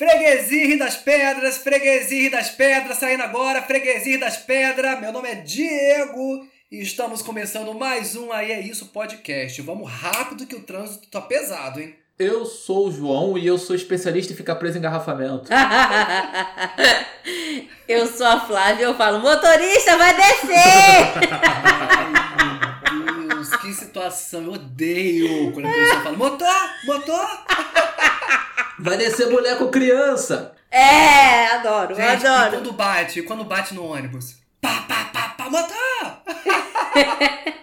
Freguesia das Pedras, Freguesia das Pedras, saindo agora, Freguesia das Pedras. Meu nome é Diego e estamos começando mais um Aí É Isso podcast. Vamos rápido que o trânsito tá pesado, hein? Eu sou o João e eu sou especialista em ficar preso em engarrafamento. eu sou a Flávia e eu falo, motorista, vai descer! Eu odeio quando a pessoa fala, motor, motor. Vai descer mulher com criança. É, adoro, Gente, adoro. Quando bate, quando bate no ônibus, pá, pá, pá, pá, motor.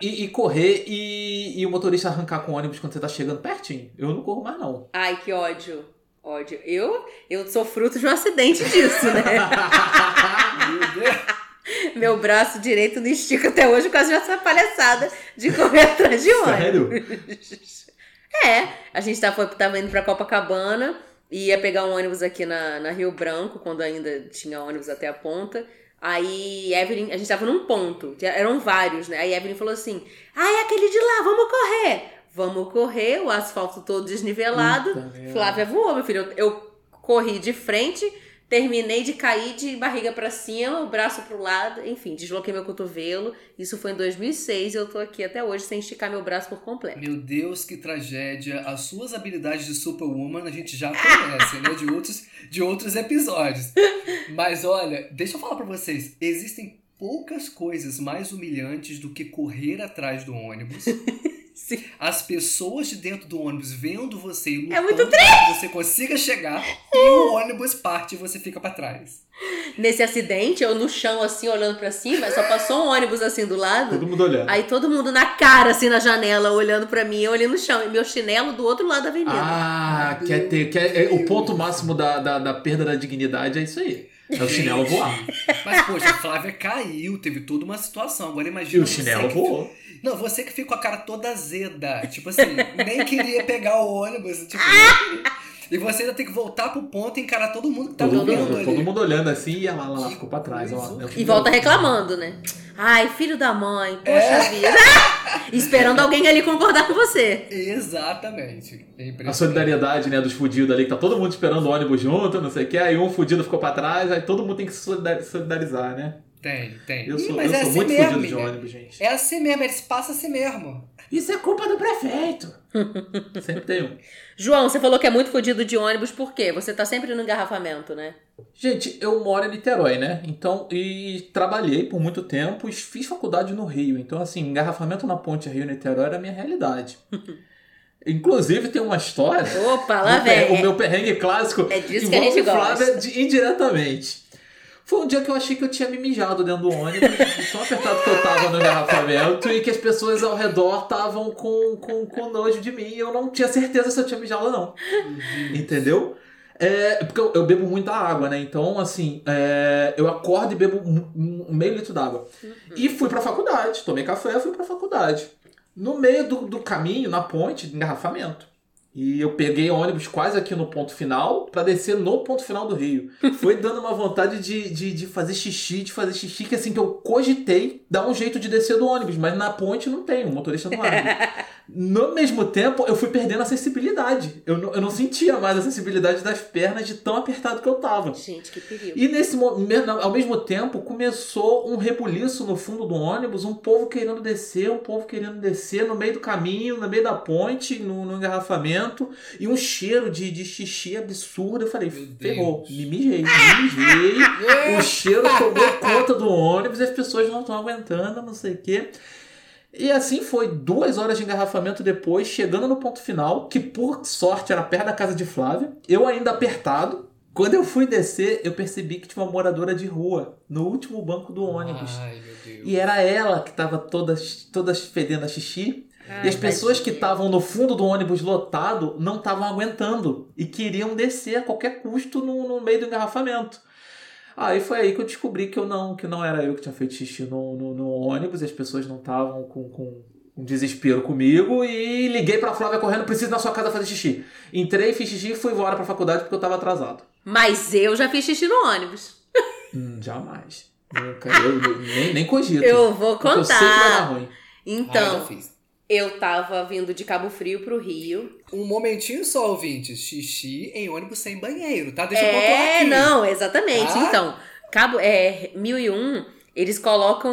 E, e correr e, e o motorista arrancar com o ônibus quando você tá chegando pertinho. Eu não corro mais, não. Ai, que ódio. Ódio. Eu, eu sou fruto de um acidente disso, né? Meu Deus. Meu braço direito não estica até hoje por causa dessa palhaçada de correr atrás de ônibus. Sério? É, a gente tava, tava indo pra Copacabana e ia pegar um ônibus aqui na, na Rio Branco, quando ainda tinha ônibus até a ponta. Aí Evelyn, a gente tava num ponto, eram vários, né? Aí Evelyn falou assim: Ah, é aquele de lá, vamos correr! Vamos correr, o asfalto todo desnivelado. Merda. Flávia voou, meu filho. Eu, eu corri de frente, terminei de cair de barriga pra cima, o braço pro lado, enfim, desloquei meu cotovelo. Isso foi em 2006 e eu tô aqui até hoje sem esticar meu braço por completo. Meu Deus, que tragédia. As suas habilidades de Superwoman a gente já conhece, né? De outros, de outros episódios. Mas olha, deixa eu falar pra vocês. Existem poucas coisas mais humilhantes do que correr atrás do ônibus. Sim. As pessoas de dentro do ônibus vendo você e É lutando muito para que você consiga chegar e o ônibus parte e você fica pra trás. Nesse acidente, eu no chão, assim, olhando pra cima, só passou um ônibus assim do lado. Todo mundo olhando. Aí todo mundo na cara, assim, na janela, olhando pra mim, eu olhando no chão. E meu chinelo do outro lado da avenida. Ah, quer ter. Quer, é, o ponto máximo da, da, da perda da dignidade é isso aí. É o chinelo voar. Mas, poxa, a Flávia caiu, teve toda uma situação. Agora E imagina o você chinelo que- voou. Não, você que fica com a cara toda azeda. Tipo assim, nem queria pegar o ônibus. Tipo, e você ainda tem que voltar pro ponto e encarar todo mundo que tá Todo, dormindo mundo, todo mundo olhando assim e ela lá, lá ficou pra trás. Ó, coisa E volta reclamando, né? Ai, filho da mãe, poxa É. vida. Esperando alguém ali concordar com você. Exatamente. É A solidariedade, né, dos fudidos ali, que tá todo mundo esperando o ônibus junto, não sei o que, aí um fudido ficou pra trás, aí todo mundo tem que se solidar- solidarizar, né? Tem, tem. Eu Ih, sou, mas eu é sou assim muito mesmo, fudido de ônibus, gente. É assim mesmo, eles passam assim mesmo. Isso é culpa do prefeito. Sempre tem um. João, você falou que é muito fodido de ônibus, por quê? Você tá sempre no engarrafamento, né? Gente, eu moro em Niterói, né? Então, e trabalhei por muito tempo e fiz faculdade no Rio. Então, assim, engarrafamento na ponte Rio-Niterói era a minha realidade. Inclusive, tem uma história. Opa, lá vem. o meu perrengue clássico. É disso que a envolve gente gosta. Flávia de- indiretamente. Foi um dia que eu achei que eu tinha me mijado dentro do ônibus, tão apertado que eu tava no engarrafamento e que as pessoas ao redor estavam com, com, com nojo de mim e eu não tinha certeza se eu tinha mijado ou não. Entendeu? É, porque eu, eu bebo muita água, né? Então, assim, é, eu acordo e bebo um, um meio litro d'água. E fui pra faculdade, tomei café, fui pra faculdade. No meio do, do caminho, na ponte, engarrafamento. E eu peguei ônibus quase aqui no ponto final pra descer no ponto final do Rio. Foi dando uma vontade de, de, de fazer xixi, de fazer xixi, que assim que eu cogitei dar um jeito de descer do ônibus, mas na ponte não tem, o motorista não abre. No mesmo tempo, eu fui perdendo a sensibilidade. Eu não, eu não sentia mais a sensibilidade das pernas de tão apertado que eu tava. Gente, que perigo. E nesse ao mesmo tempo começou um rebuliço no fundo do ônibus, um povo querendo descer, um povo querendo descer no meio do caminho, no meio da ponte, no, no engarrafamento, e um cheiro de, de xixi absurdo. Eu falei, ferrou, me mijei, me mijei. o cheiro tomou conta do ônibus e as pessoas não estão aguentando, não sei o quê. E assim foi, duas horas de engarrafamento depois, chegando no ponto final, que por sorte era perto da casa de Flávia, eu ainda apertado. Quando eu fui descer, eu percebi que tinha uma moradora de rua no último banco do ônibus. Ai, meu Deus. E era ela que estava todas, todas fedendo a xixi. Ai, e as pessoas que estavam no fundo do ônibus lotado não estavam aguentando e queriam descer a qualquer custo no, no meio do engarrafamento. Aí foi aí que eu descobri que eu não, que não era eu que tinha feito xixi no, no, no ônibus, e as pessoas não estavam com, com um desespero comigo e liguei pra Flávia correndo, preciso ir na sua casa fazer xixi. Entrei, fiz xixi e fui embora pra faculdade porque eu tava atrasado. Mas eu já fiz xixi no ônibus. Hum, jamais. Nunca. Eu, eu nem, nem cogito. Eu vou Porque Eu sei que vai dar contar. ruim. Ah, eu já Então, fiz. Eu tava vindo de Cabo Frio pro Rio. Um momentinho só, ouvintes. Xixi em ônibus sem banheiro, tá? Deixa eu pontuar É, aqui. não, exatamente. Tá? Então, Cabo é 1001, eles colocam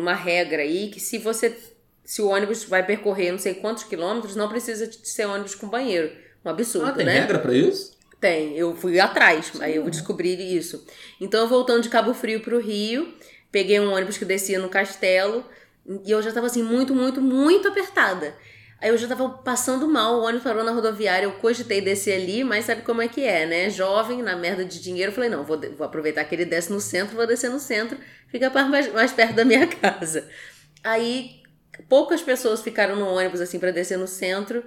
uma regra aí que se você se o ônibus vai percorrer não sei quantos quilômetros, não precisa de ser ônibus com banheiro. Um absurdo, Ah, tem né? regra pra isso? Tem, eu fui atrás, aí eu descobri isso. Então, voltando de Cabo Frio pro Rio, peguei um ônibus que descia no castelo e eu já tava assim, muito, muito, muito apertada. Aí eu já tava passando mal, o ônibus parou na rodoviária, eu cogitei descer ali, mas sabe como é que é, né? Jovem, na merda de dinheiro, eu falei, não, vou, vou aproveitar que ele desce no centro, vou descer no centro, fica mais, mais perto da minha casa. Aí, poucas pessoas ficaram no ônibus, assim, pra descer no centro,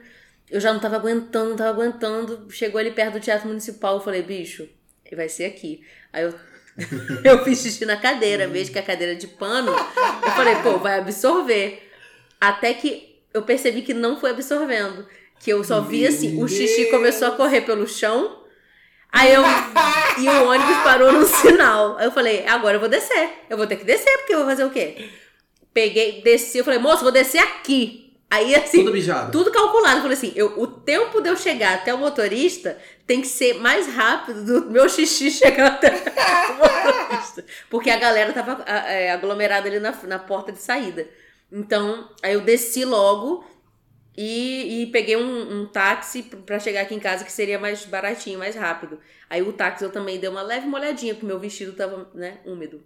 eu já não tava aguentando, não tava aguentando. Chegou ali perto do Teatro Municipal, eu falei, bicho, vai ser aqui. Aí eu, eu fiz xixi na cadeira, mesmo que a cadeira é de pano. Eu falei, pô, vai absorver. Até que eu percebi que não foi absorvendo. Que eu só vi assim, o xixi começou a correr pelo chão. Aí eu. E o ônibus parou no sinal. Aí eu falei, agora eu vou descer. Eu vou ter que descer, porque eu vou fazer o quê? Peguei, desci, eu falei, moço, vou descer aqui. Aí assim. Tudo mijado. Tudo calculado. Eu falei assim, eu, o tempo de eu chegar até o motorista tem que ser mais rápido do meu xixi chegar até o motorista. Porque a galera tava é, aglomerada ali na, na porta de saída. Então, aí eu desci logo e, e peguei um, um táxi pra chegar aqui em casa que seria mais baratinho, mais rápido. Aí o táxi eu também dei uma leve molhadinha, porque meu vestido tava, né, úmido.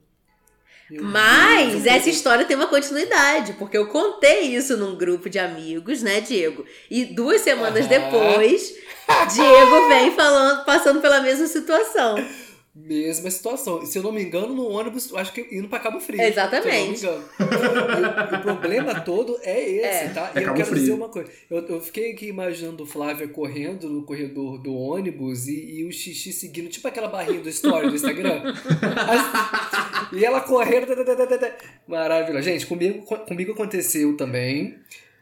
Meu Mas Deus. essa história tem uma continuidade, porque eu contei isso num grupo de amigos, né, Diego? E duas semanas Aham. depois, Diego vem falando, passando pela mesma situação. Mesma situação. Se eu não me engano, no ônibus, eu acho que indo pra Cabo Frio. Exatamente. Se eu não me engano. o, o problema todo é esse, É. tá? É e eu Cabo quero Frio. dizer uma coisa. Eu, eu fiquei aqui imaginando Flávia correndo no corredor do ônibus e, e o xixi seguindo, tipo aquela barrinha do story do Instagram. As- e ela correndo. Maravilha. Gente, comigo, comigo aconteceu também.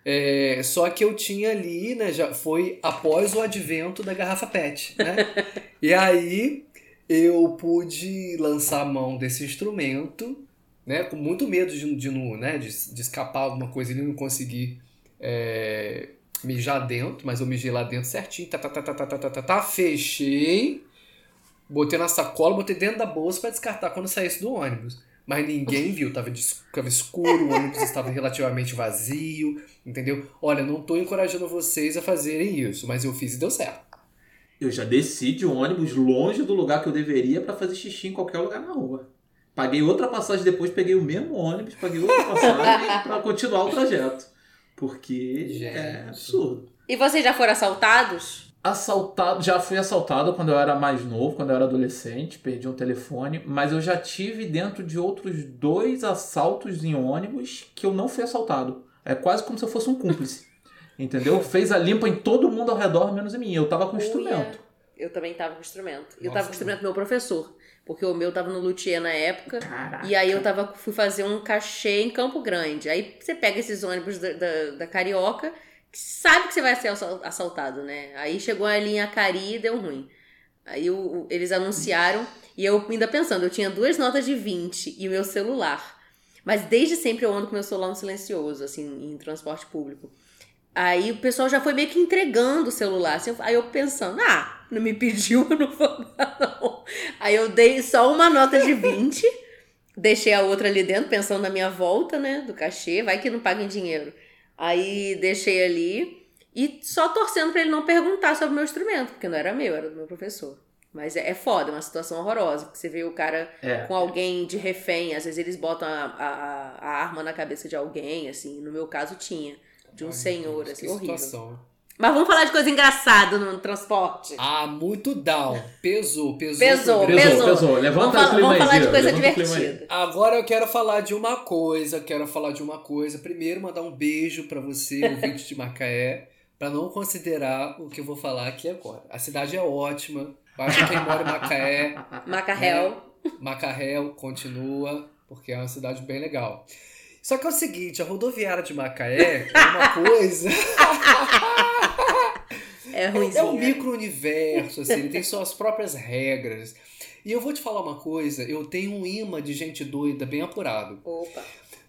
É, só que eu tinha ali, né? Já foi após o advento da garrafa PET, né? E aí eu pude lançar a mão desse instrumento, né? Com muito medo de, de, né, de, de escapar alguma coisa e não conseguir é, mijar dentro, mas eu mijei lá dentro certinho, tá, tá, tá, tá, tá, tá, tá, tá, tá, fechei, botei na sacola, botei dentro da bolsa para descartar quando saísse do ônibus. Mas ninguém viu, tava, tava escuro, o ônibus estava relativamente vazio, entendeu? Olha, não tô encorajando vocês a fazerem isso, mas eu fiz e deu certo. Eu já desci de um ônibus longe do lugar que eu deveria pra fazer xixi em qualquer lugar na rua. Paguei outra passagem depois, peguei o mesmo ônibus, paguei outra passagem pra continuar o trajeto. Porque Gente. é absurdo. E vocês já foram assaltados? Assaltado, já fui assaltado quando eu era mais novo, quando eu era adolescente, perdi um telefone, mas eu já tive dentro de outros dois assaltos em ônibus que eu não fui assaltado. É quase como se eu fosse um cúmplice. Entendeu? Fez a limpa em todo mundo ao redor, menos em mim. Eu tava com Uia. instrumento. Eu também tava com instrumento. Eu Nossa. tava com instrumento do meu professor. Porque o meu tava no luthier na época. Caraca. E aí eu tava, fui fazer um cachê em Campo Grande. Aí você pega esses ônibus da, da, da Carioca, que sabe que você vai ser assal- assaltado, né? Aí chegou ali em Acari e deu ruim. Aí o- o- eles anunciaram, e eu ainda pensando, eu tinha duas notas de 20 e o meu celular. Mas desde sempre eu ando com meu celular no silencioso, assim, em transporte público. Aí o pessoal já foi meio que entregando o celular. assim, aí eu pensando, ah, não me pediu, eu não vou dar, não. Aí eu dei só uma nota de 20, deixei a outra ali dentro, pensando na minha volta, né, do cachê, vai que não paga em dinheiro. Aí deixei ali e só torcendo pra ele não perguntar sobre o meu instrumento, porque não era meu, era do meu professor. Mas é, é foda, é uma situação horrorosa, porque você vê o cara É. com alguém de refém, às vezes eles botam a, a, a arma na cabeça de alguém, assim, no meu caso tinha, de um Ai, senhor, Deus, assim, que horrível. situação. Mas vamos falar de coisa engraçada no transporte. Ah, muito down. Pesou, pesou. Pesou. Pesou, pesou. pesou. Levanta vamos falar, o clima vamos aí, falar de Diego, coisa aí. divertida. Agora eu quero falar de uma coisa, quero falar de uma coisa. Primeiro, mandar um beijo pra você, ouvinte de Macaé, pra não considerar o que eu vou falar aqui agora. A cidade é ótima, basta quem mora em Macaé, Macarrel. Macarréu continua, porque é uma cidade bem legal. Só que é o seguinte, a rodoviária de Macaé é uma coisa... É É ruimzinho. um micro-universo, assim, ele tem suas próprias regras. E eu vou te falar uma coisa, eu tenho um imã de gente doida bem apurado. Opa.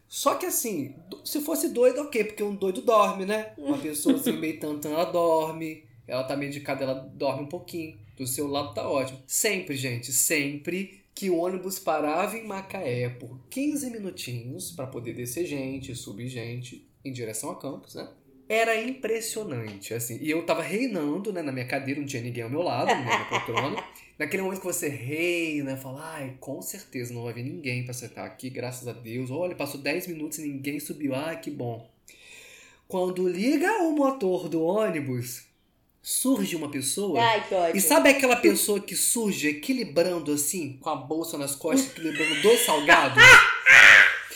Só que assim, se fosse doido, ok, porque um doido dorme, né? Uma pessoa assim meio tantã, ela dorme. Ela tá medicada, ela dorme um pouquinho. Do seu lado tá ótimo. Sempre, gente, sempre que o ônibus parava em Macaé por 15 minutinhos para poder descer gente, subir gente em direção a campus, né? Era impressionante, assim. E eu tava reinando, né, na minha cadeira, não tinha ninguém ao meu lado, né, na poltrona. Naquele momento que você reina, fala, ai, com certeza não vai vir ninguém pra sentar aqui, graças a Deus. Olha, passou 10 minutos e ninguém subiu, ai, que bom. Quando liga o motor do ônibus, surge uma pessoa. Ai, que ódio. E sabe aquela pessoa que surge equilibrando assim, com a bolsa nas costas, equilibrando dois salgados?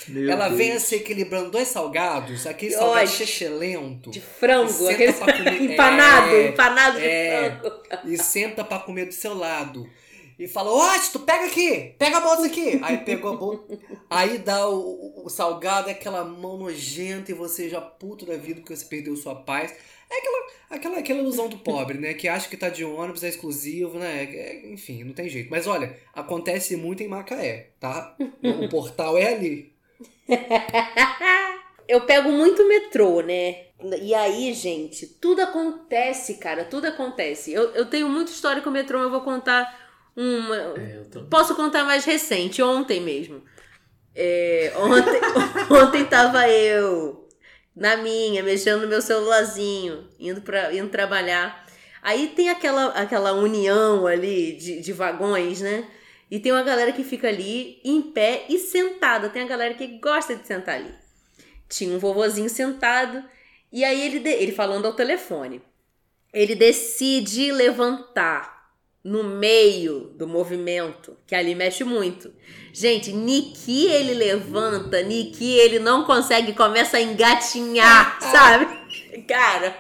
Meu Ela Deus. vem assim equilibrando dois salgados, aquele Que salgado chechelento. De frango, aquele comer. empanado, É, empanado de é. frango. e senta pra comer do seu lado. E fala, ó, tu pega aqui, pega a bolsa aqui. Aí pegou a bolsa, aí dá o, o- o salgado, é aquela mão nojenta e você já puto da vida porque você perdeu sua paz. É aquela, aquela, aquela ilusão do pobre, né? Que acha que tá de ônibus, é exclusivo, né? É- enfim, não tem jeito. Mas olha, acontece muito em Macaé, tá? O portal é ali. Eu pego muito metrô, né? E aí, gente, tudo acontece, cara, tudo acontece. Eu, eu tenho muita história com o metrô, mas eu vou contar uma. É, tô... Posso contar mais recente, ontem mesmo. É, ontem, ontem tava eu na minha, mexendo no meu celularzinho, indo, pra, indo trabalhar. Aí tem aquela, aquela união ali de, de vagões, né? E tem uma galera que fica ali em pé e sentada. Tem a galera que gosta de sentar ali. Tinha um vovozinho sentado e aí ele, ele falando ao telefone. Ele decide levantar no meio do movimento, que ali mexe muito. Gente, Niki ele levanta, Niki ele não consegue, começa a engatinhar, sabe? Cara,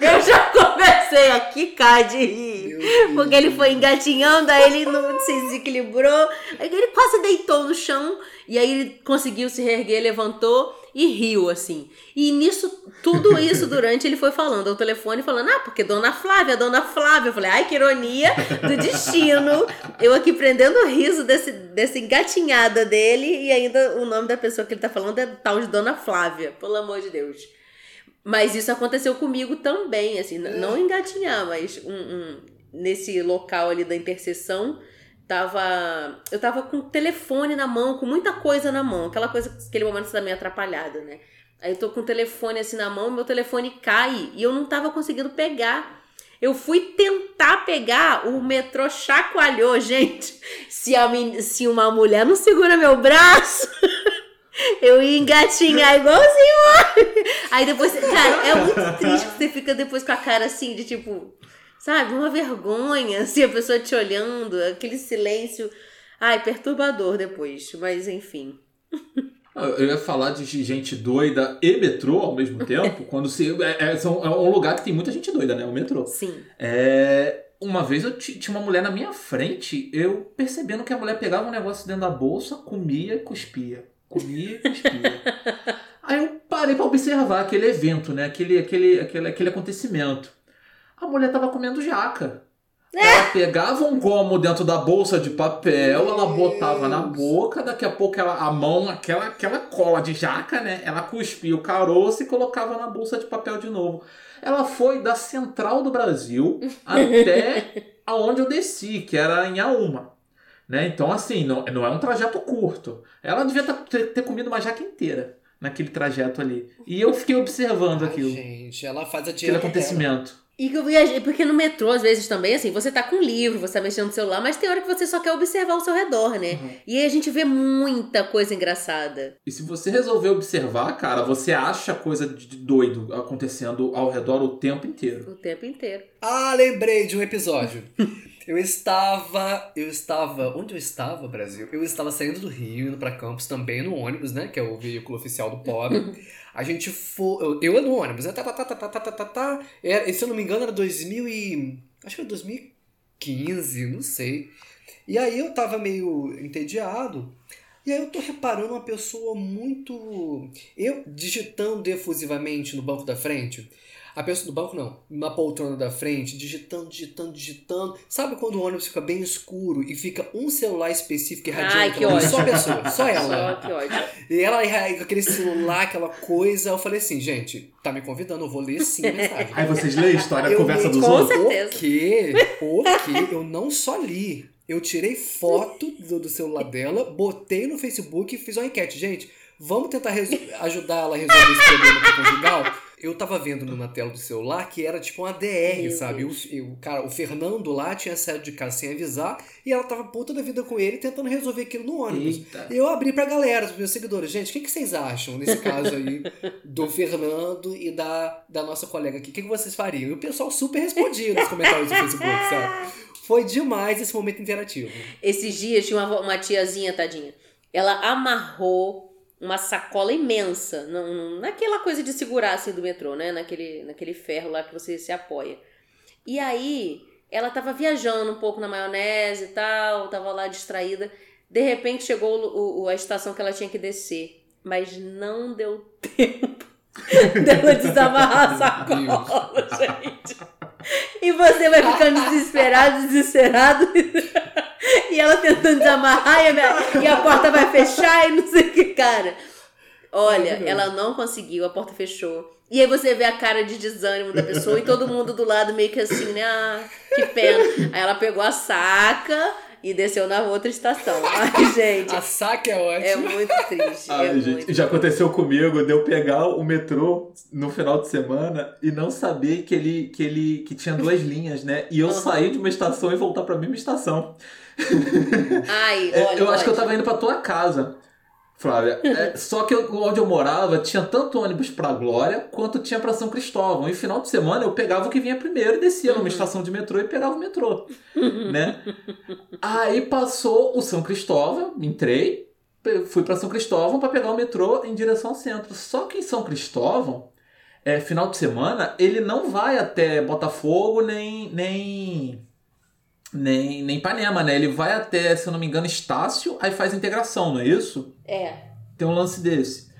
eu já comecei a quicar de rir. Porque ele foi engatinhando, aí ele não se desequilibrou, aí ele quase deitou no chão, e aí ele conseguiu se reerguer, levantou e riu, assim. E nisso, tudo isso durante ele foi falando ao telefone, falando, ah, porque Dona Flávia, Dona Flávia. Eu falei, ai, que ironia do destino. Eu aqui prendendo o riso desse, dessa engatinhada dele, e ainda o nome da pessoa que ele tá falando é tal de Dona Flávia, pelo amor de Deus. Mas isso aconteceu comigo também, assim, não engatinhar, mas um, um- nesse local ali da interseção, tava. Eu tava com o telefone na mão, com muita coisa na mão, aquela coisa, aquele momento você tá meio atrapalhada, né? Aí eu tô com o telefone assim na mão, meu telefone cai e eu não tava conseguindo pegar. Eu fui tentar pegar, o metrô chacoalhou, gente. Se, a se uma mulher não segura meu braço, eu ia engatinhar igualzinho Aí depois, cara, é muito triste que você fica depois com a cara assim, de tipo, sabe, uma vergonha, assim, a pessoa te olhando, aquele silêncio. Ai, perturbador depois, mas enfim. Eu ia falar de gente doida e metrô ao mesmo tempo, quando se. É, é- é um lugar que tem muita gente doida, né? O metrô. Sim. É, uma vez eu ti- tinha uma mulher na minha frente, eu percebendo que a mulher pegava um negócio dentro da bolsa, comia e cuspia. Comia e cuspia. Aí eu parei pra observar aquele evento, né? Aquele, aquele, aquele, aquele acontecimento. A mulher tava comendo jaca. Ela pegava um gomo dentro da bolsa de papel, ela botava na boca, daqui a pouco ela, a mão, aquela, aquela cola de jaca, né? Ela cuspia o caroço e colocava na bolsa de papel de novo. Ela foi da central do Brasil até aonde eu desci, que era em Auma. Né? Então, assim, não, não é um trajeto curto. Ela devia tá- ter, ter comido uma jaca inteira naquele trajeto ali. E eu fiquei observando Ai, aquilo, gente, ela faz a aquele dieta dela. E que eu viajei, porque no metrô, às vezes também, assim, você tá com um livro, você tá mexendo no celular, mas tem hora que você só quer observar o seu redor, né? Uhum. E aí a gente vê muita coisa engraçada. E se você resolver observar, cara, você acha coisa de doido acontecendo ao redor o tempo inteiro. O tempo inteiro. Ah, lembrei de um episódio. Eu estava. Eu estava. Onde eu estava, Brasil? Eu estava saindo do Rio, indo pra Campos também no ônibus, né? Que é o veículo oficial do pobre. A gente foi. Eu, eu no ônibus, né? Tá, tá, tá, tá, tá, tá, tá, tá. tá. É, era, se eu não me engano, era 2000 e. Acho que era 2015, não sei. E aí eu tava meio entediado. E aí eu tô reparando uma pessoa muito. Eu digitando efusivamente no banco da frente. A pessoa do banco não, na poltrona da frente, digitando, digitando, digitando. Sabe quando o ônibus fica bem escuro e fica um celular específico irradiando? Ai, que ódio. Só a pessoa, só ela. Só que ódio. E ela com aquele celular, aquela coisa. Eu falei assim, gente, tá me convidando, eu vou ler sim a mensagem. Aí vocês leem a história, a Eu conversa li dos com outros? certeza. O quê? O quê? Eu não só li. Eu tirei foto do, do celular dela, botei no Facebook e fiz uma enquete. Gente, vamos tentar ajudar ela a resolver esse problema com o conjugal? Eu tava vendo na tela do celular que era tipo uma DR, Meu sabe? O, o cara, o Fernando lá tinha saído de casa sem avisar e ela tava puta da vida com ele tentando resolver aquilo no ônibus. Eita. Eu abri pra galera, pros meus seguidores. Gente, o que, que vocês acham nesse caso aí do Fernando e da, da nossa colega aqui? O que, que vocês fariam? E o pessoal super respondia nos comentários do Facebook, sabe? Foi demais esse momento interativo. Esses dias tinha uma, uma tiazinha, tadinha. Ela amarrou uma sacola imensa num- naquela coisa de segurar assim do metrô, né? Naquele, naquele ferro lá que você se apoia. E aí, ela tava viajando um pouco na maionese e tal, tava lá distraída. De repente chegou o- o- a estação que ela tinha que descer. Mas não deu tempo dela desamarrar a sacola, gente. E você vai ficando desesperado, desesperado. E ela tentando desamarrar e a, minha- e a porta vai fechar e não sei o que, cara. Olha, Maravilhoso. ela não conseguiu, a porta fechou. E aí você vê a cara de desânimo da pessoa e todo mundo do lado meio que assim, né? Ah, que pena. Aí ela pegou a saca e desceu na outra estação. Ai, gente, A saca é é ótima. muito triste. Ai, é gente, muito. já aconteceu comigo de eu pegar o metrô no final de semana e não saber que ele, que ele que tinha duas linhas, né? E eu Uhum. sair de uma estação e voltar pra mesma estação. Ai, É, olha. eu acho que eu tava indo pra tua casa, Flávia. É, só que eu- onde eu morava tinha tanto ônibus pra Glória quanto tinha pra São Cristóvão. E final de semana eu pegava o que vinha primeiro e descia Uhum. numa estação de metrô e pegava o metrô, né? Aí passou o São Cristóvão, entrei, fui pra São Cristóvão pra pegar o metrô em direção ao centro. Só que em São Cristóvão, é, final de semana, ele não vai até Botafogo nem nem nem, nem Ipanema, né? Ele vai até, se eu não me engano, Estácio, aí faz integração, não é isso? É. Tem um lance desse.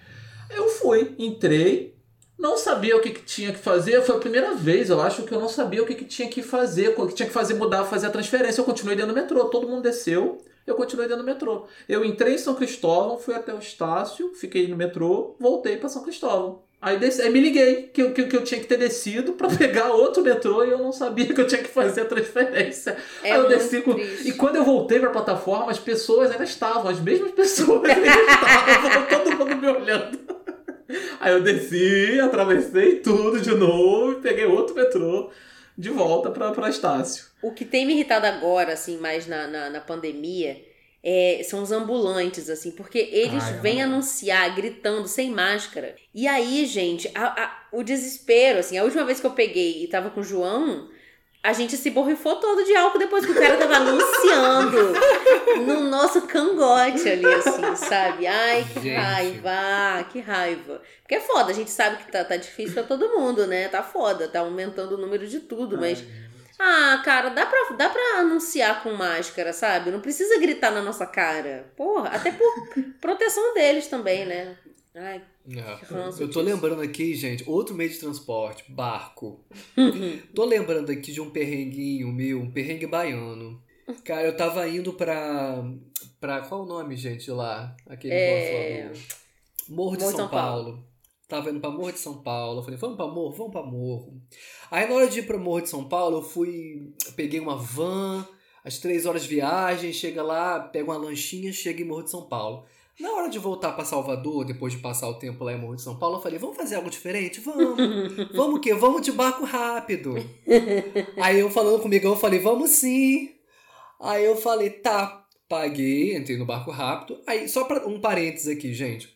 Eu fui, entrei, não sabia o que, que tinha que fazer. Foi a primeira vez, eu acho, que eu não sabia o que, que tinha que fazer, o que tinha que fazer, mudar, fazer a transferência. Eu continuei dentro do metrô, todo mundo desceu, eu continuei dentro do metrô. Eu entrei em São Cristóvão, fui até o Estácio, fiquei no metrô, voltei para São Cristóvão. Aí, desci, aí me liguei que, eu- que, que eu tinha que ter descido para pegar outro metrô e eu não sabia que eu tinha que fazer a transferência. É Aí eu desci com... E quando eu voltei pra plataforma, as pessoas ainda estavam, as mesmas pessoas ainda estavam, todo mundo me olhando. Aí eu desci, atravessei tudo de novo e peguei outro metrô de volta pra, pra Estácio. O que tem me irritado agora, assim, mais na, na, na pandemia, é, são os ambulantes, assim, porque eles Ai, vêm ai. anunciar gritando sem máscara. E aí, gente, a- a- o desespero, assim, a última vez que eu peguei e tava com o João, a gente se borrifou todo de álcool depois que o cara tava anunciando no nosso cangote ali, assim, sabe? Ai, que Gente. raiva, que raiva. Porque é foda, a gente sabe que tá, tá difícil pra todo mundo, né? Tá foda, tá aumentando o número de tudo, mas. Ah, cara, dá pra, dá pra anunciar com máscara, sabe? Não precisa gritar na nossa cara. Porra, até por proteção deles também, né? Ai, É. Eu tô disso. lembrando aqui, gente, outro meio de transporte, barco. tô lembrando aqui de um perrenguinho meu, um perrengue baiano. Cara, eu tava indo pra. pra qual o nome, gente, lá? Aquele É, negócio lá do- Morro de Morro São, São Paulo. Paulo. Tava indo pra Morro de São Paulo. Eu falei, vamos pra Morro? Vamos pra Morro. Aí na hora de ir pra Morro de São Paulo, eu fui. Peguei uma van, às três horas de viagem, chega lá, pega uma lanchinha, chega em Morro de São Paulo. Na hora de voltar pra Salvador, depois de passar o tempo lá em Morro de São Paulo, eu falei, vamos fazer algo diferente? Vamos. Vamos o quê? Vamos de barco rápido. Aí eu falando comigo, eu falei, vamos sim. Aí eu falei, tá. Paguei, entrei no barco rápido. Aí, só pra um parênteses aqui, gente.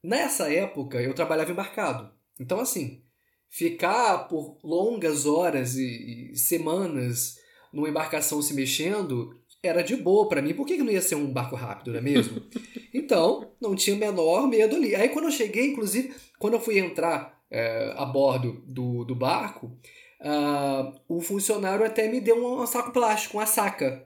Nessa época, eu trabalhava embarcado. Então, assim, ficar por longas horas e, e semanas numa embarcação se mexendo era de boa pra mim. Por que, que não ia ser um barco rápido, não é mesmo? Então, não tinha o menor medo ali. Aí, quando eu cheguei, inclusive, quando eu fui entrar é, a bordo do, do barco, ah, o funcionário até me deu um saco plástico, uma saca.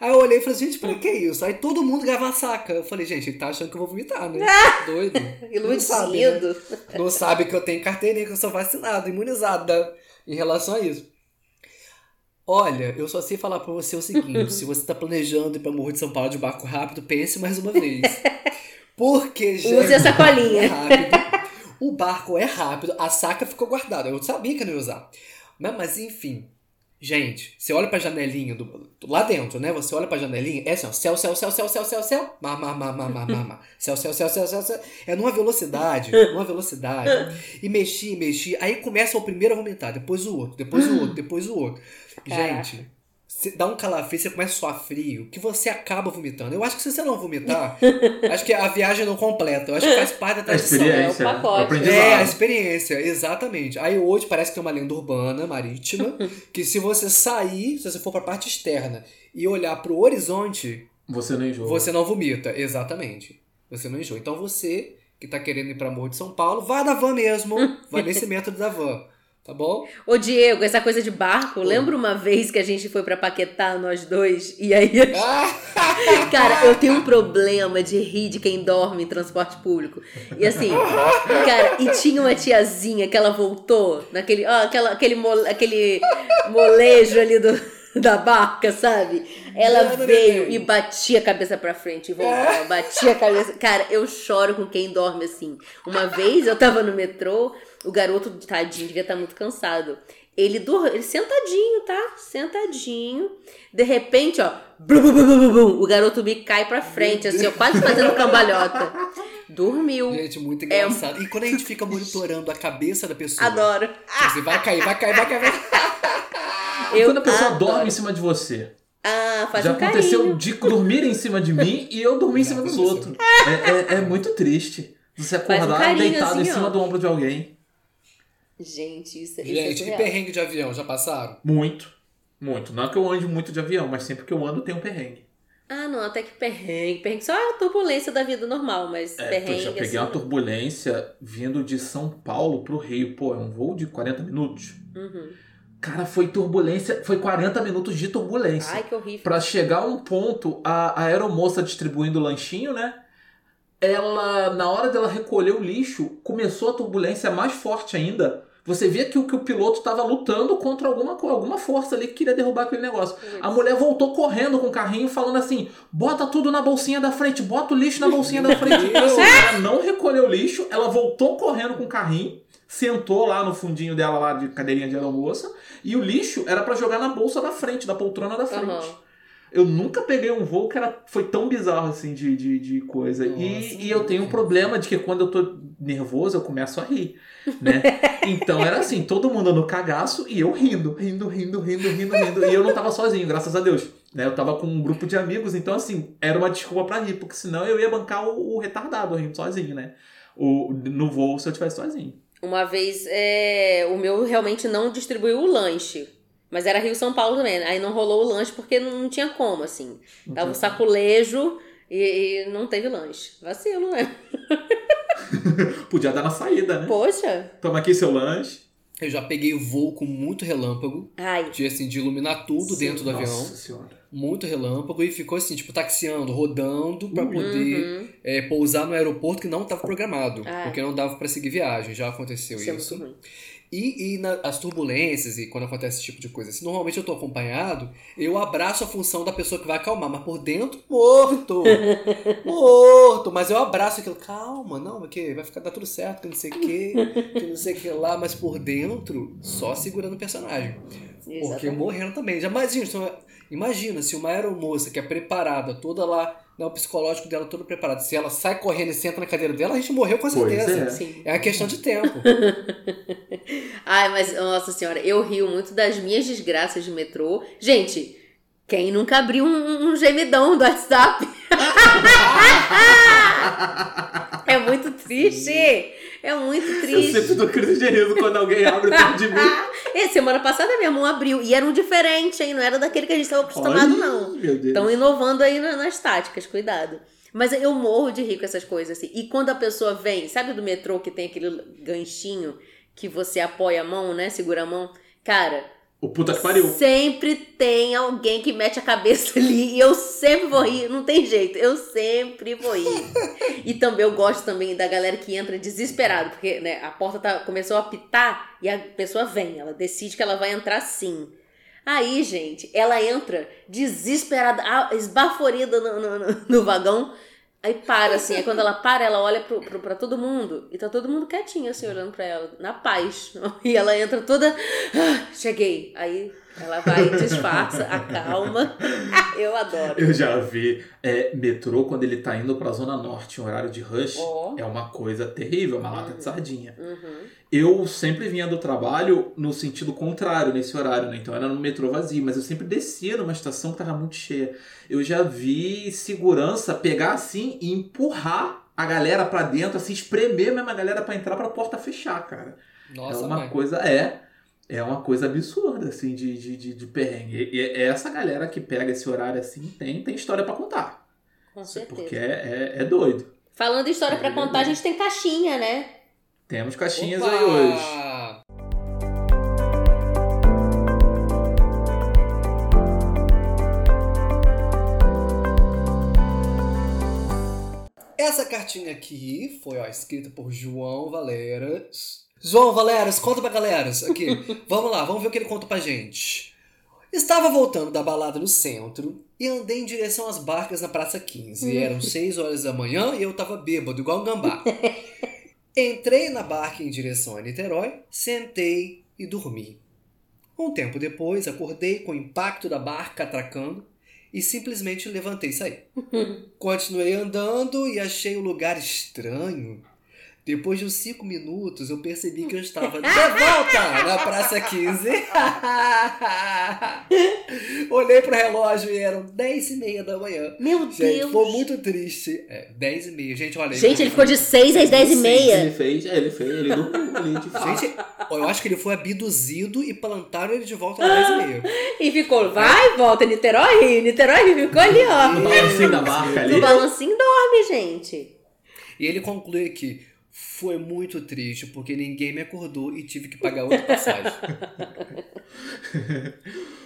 Aí eu olhei e falei, gente, pra que isso? Aí todo mundo grava a saca. Eu falei, gente, ele tá achando que eu vou vomitar, né? Doido. Não sabe, né? Iludido. Não sabe que eu tenho carteirinha, que eu sou vacinado, imunizada em relação a isso. Olha, eu só sei falar pra você o seguinte: se você tá planejando ir pra Morro de São Paulo de barco rápido, pense mais uma vez. Porque, gente. Use a sacolinha. é. O barco é rápido, a saca ficou guardada. Eu sabia que eu não ia usar. Mas, mas enfim. Gente, você olha pra janelinha do, lá dentro, né? Você olha pra janelinha, é assim, ó, céu, céu, céu, céu, céu, céu, céu, mar, mar, mar, mar, mar, mar, mar. céu, céu, céu, céu, céu, céu. É numa velocidade, numa velocidade. E mexi, mexi. Aí começa o primeiro a vomitar, depois o outro, depois o outro, depois o outro. Gente, cê dá um calafrio, você começa a suar frio, que você acaba vomitando. Eu acho que se você não vomitar, acho que a viagem não completa. Eu acho que faz parte da tradição. experiência, É o pacote. o aprendizado. É, a experiência, exatamente. Aí hoje parece que tem uma lenda urbana, marítima, que se você sair, se você for pra parte externa e olhar pro horizonte, Você não enjoa. você não vomita. Exatamente. Você não enjoa. Então você que tá querendo ir pra Morro de São Paulo, vá da van mesmo. Vai nesse método da van. Tá bom? Ô, Diego, essa coisa de barco, lembra uma vez que a gente foi pra Paquetá, nós dois? E aí, a Cara, eu tenho um problema de rir de quem dorme em transporte público. E assim, cara, e tinha uma tiazinha que ela voltou naquele, ó, aquela, aquele, mole, aquele molejo ali do, da barca, sabe? Ela não, veio não, não. e batia a cabeça pra frente e voltava, batia a cabeça. Cara, eu choro com quem dorme assim. Uma vez eu tava no metrô, o garoto, tadinho, devia estar muito cansado. Ele, dur... ele sentadinho, tá? Sentadinho. De repente, ó, brum, brum, brum, o garoto me cai pra frente, assim, ó, quase fazendo cambalhota. Dormiu. gente, muito engraçado. E quando a gente fica monitorando a cabeça da pessoa, Adoro. tipo assim, vai cair, vai cair, vai cair, vai cair. E Eu quando a pessoa adoro. dorme em cima de você. Ah, faz Já um aconteceu carinho. de dormir em cima de mim e eu dormir em cima dos outros. É, é, é muito triste. Você Faz um acordar carinho deitado assim, em cima ó. do ombro de alguém. Gente, isso, isso é Gente, e perrengue de avião, já passaram? Muito. Muito. Não é que eu ande muito de avião, mas sempre que eu ando tem um perrengue. Ah, não, até que perrengue. Perrengue só a turbulência da vida normal, mas É, perrengue. eu já peguei assim, uma turbulência vindo de São Paulo pro Rio. Pô, é um voo de 40 minutos. uhum. Cara, foi turbulência. Foi 40 minutos de turbulência. Ai, que horrível. Pra chegar a um ponto, a, a aeromoça distribuindo o lanchinho, né? Ela, na hora dela recolher o lixo, começou a turbulência mais forte ainda. Você via que o, que o piloto tava lutando contra alguma, alguma força ali que queria derrubar aquele negócio. A mulher voltou correndo com o carrinho, falando assim: bota tudo na bolsinha da frente, bota o lixo na bolsinha da frente. Assim, ela não recolheu o lixo, ela voltou correndo com o carrinho, sentou lá no fundinho dela, lá de cadeirinha de aeromoça, e o lixo era pra jogar na bolsa da frente, da poltrona da frente. Aham. Eu nunca peguei um voo que era, foi tão bizarro assim de, de, de coisa. Nossa, e, e eu tenho um problema de que quando eu tô nervoso, eu começo a rir, né? Então era assim, todo mundo no cagaço e eu rindo, rindo, rindo, rindo, rindo, rindo. E eu não tava sozinho, graças a Deus. Né? Eu tava com um grupo de amigos, então assim, era uma desculpa pra rir, porque senão eu ia bancar o, o retardado rindo sozinho, né? O, no voo se eu tivesse sozinho. Uma vez, é, o meu realmente não distribuiu o lanche. Mas era Rio São Paulo também. Aí não rolou o lanche porque não, não tinha como, assim. Tava o saculejo e, e não teve lanche. Vacilo, né? Podia dar na saída, né? Poxa. Toma aqui seu lanche. Eu já peguei voo com muito relâmpago, Ai. de assim, de iluminar tudo Sim. dentro do avião. Nossa senhora. Muito relâmpago e ficou assim, tipo, taxiando, rodando pra poder Uhum. é, pousar no aeroporto que não estava programado, Ah. porque não dava pra seguir viagem, já aconteceu Isso é isso. muito ruim. E, e na- as turbulências e quando acontece esse tipo de coisa, assim, normalmente eu tô acompanhado, eu abraço a função da pessoa que vai acalmar, mas por dentro, morto! morto! Mas eu abraço aquilo, calma, não, porque vai ficar dar tudo certo, que não sei o que, que não sei o que lá, mas por dentro, só segurando o personagem. Porque Exatamente. morrendo também. Já imagina, se- imagina se uma aeromoça que é preparada, toda lá, né, o psicológico dela todo preparado, se ela sai correndo e senta na cadeira dela, a gente morreu com Pois certeza. é. Sim. É uma questão de tempo. Ai, mas, nossa senhora, eu rio muito das minhas desgraças de metrô. Gente, quem nunca abriu um, um gemidão do WhatsApp? é muito triste. É muito Eu triste. sempre dou crise de riso quando alguém abre perto de mim. É, semana passada minha mão abriu. E era um diferente, hein? Não era daquele que a gente estava acostumado, Ai, não. Meu Deus. Estão inovando aí na- nas táticas, cuidado. Mas eu morro de rir com essas coisas assim. E quando a pessoa vem, sabe do metrô que tem aquele ganchinho que você apoia a mão, né? Segura a mão. Cara, O puta que pariu. Sempre tem alguém que mete a cabeça ali e eu sempre vou rir, não tem jeito, eu sempre vou rir. e também eu gosto também da galera que entra desesperado, porque né, a porta tá, começou a pitar e a pessoa vem, ela decide que ela vai entrar sim. Aí, gente, ela entra desesperada, esbaforida no, no, no, no vagão. Aí para, assim. Aí quando ela para, ela olha pro, pro, pra todo mundo. E tá todo mundo quietinho, assim, olhando pra ela. Na paz. E ela entra toda. "Ah, cheguei. Aí ela vai, disfarça, acalma. Eu adoro. Eu já vi é, metrô quando ele tá indo pra Zona Norte em horário de rush. Ó. É uma coisa terrível, uma lata de sardinha. Uhum. Eu sempre vinha do trabalho no sentido contrário nesse horário, né? Então era no metrô vazio, mas eu sempre descia numa estação que tava muito cheia. Eu já vi segurança pegar assim e empurrar a galera pra dentro, assim, espremer mesmo a galera pra entrar pra porta fechar, cara. Nossa, é uma mãe. coisa, é. É uma coisa absurda, assim, de, de, de, de perrengue. E e essa galera que pega esse horário assim tem, tem história pra contar. Com certeza. Porque é, é, é doido. Falando em história pra contar, a gente tem caixinha, né? Temos caixinhas Opa! aí hoje. Essa cartinha aqui foi ó, escrita por João Valeras. João Valeras, conta pra galera. Aqui, vamos lá, vamos ver o que ele conta pra gente. Estava voltando da balada no centro e andei em direção às barcas na Praça 15. Eram 6 horas da manhã e eu tava bêbado, igual um gambá. Entrei na barca em direção a Niterói, sentei e dormi. Um tempo depois, acordei com o impacto da barca atracando e simplesmente levantei e saí. Continuei andando e achei o lugar estranho. Depois de uns 5 minutos, eu percebi que eu estava de volta na Praça 15. Olhei pro relógio e eram 10 e meia da manhã. Meu Gente, Deus. foi muito triste. É, 10 e meia. Gente, olha Gente, ele ficou de 6 às 10 e Ele meia. fez, é, ele fez, ele dormiu ali de fato. Gente, eu acho que ele foi abduzido e plantaram ele de volta às 10 e meia. E ficou, vai, volta, Niterói, Niterói, ficou ali, ó. No balancinho da barca ali. No balancinho dorme, gente. E ele conclui que foi muito triste porque ninguém me acordou e tive que pagar outra passagem.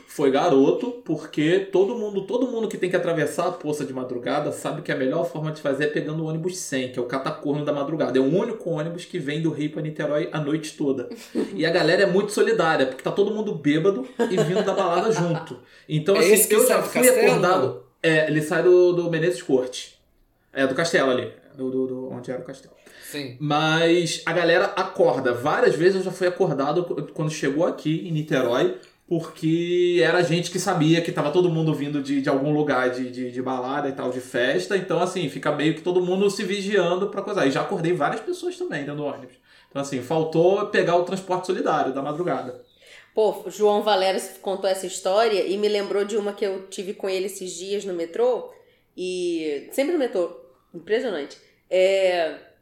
Foi garoto, porque todo mundo, todo mundo que tem que atravessar a poça de madrugada sabe que a melhor forma de fazer é pegando o ônibus 100, que é o catacorno da madrugada. É o único ônibus que vem do Rio para Niterói a noite toda. E a galera é muito solidária, porque tá todo mundo bêbado e vindo da balada junto. Então, assim, esse que eu já fui acordado. É, ele sai do, do Menezes Corte. É, do castelo ali. Do, do, do- onde era o castelo. Sim. Mas a galera acorda. Várias vezes eu já fui acordado quando chegou aqui em Niterói, porque era gente que sabia que tava todo mundo vindo de, de algum lugar de, de, de balada e tal, de festa. Então, assim, fica meio que todo mundo se vigiando pra coisa. E já acordei várias pessoas também dentro do ônibus. Então, assim, faltou pegar o transporte solidário da madrugada. Pô, João Valério contou essa história e me lembrou de uma que eu tive com ele esses dias no metrô. E. Sempre no metrô. Impressionante. É.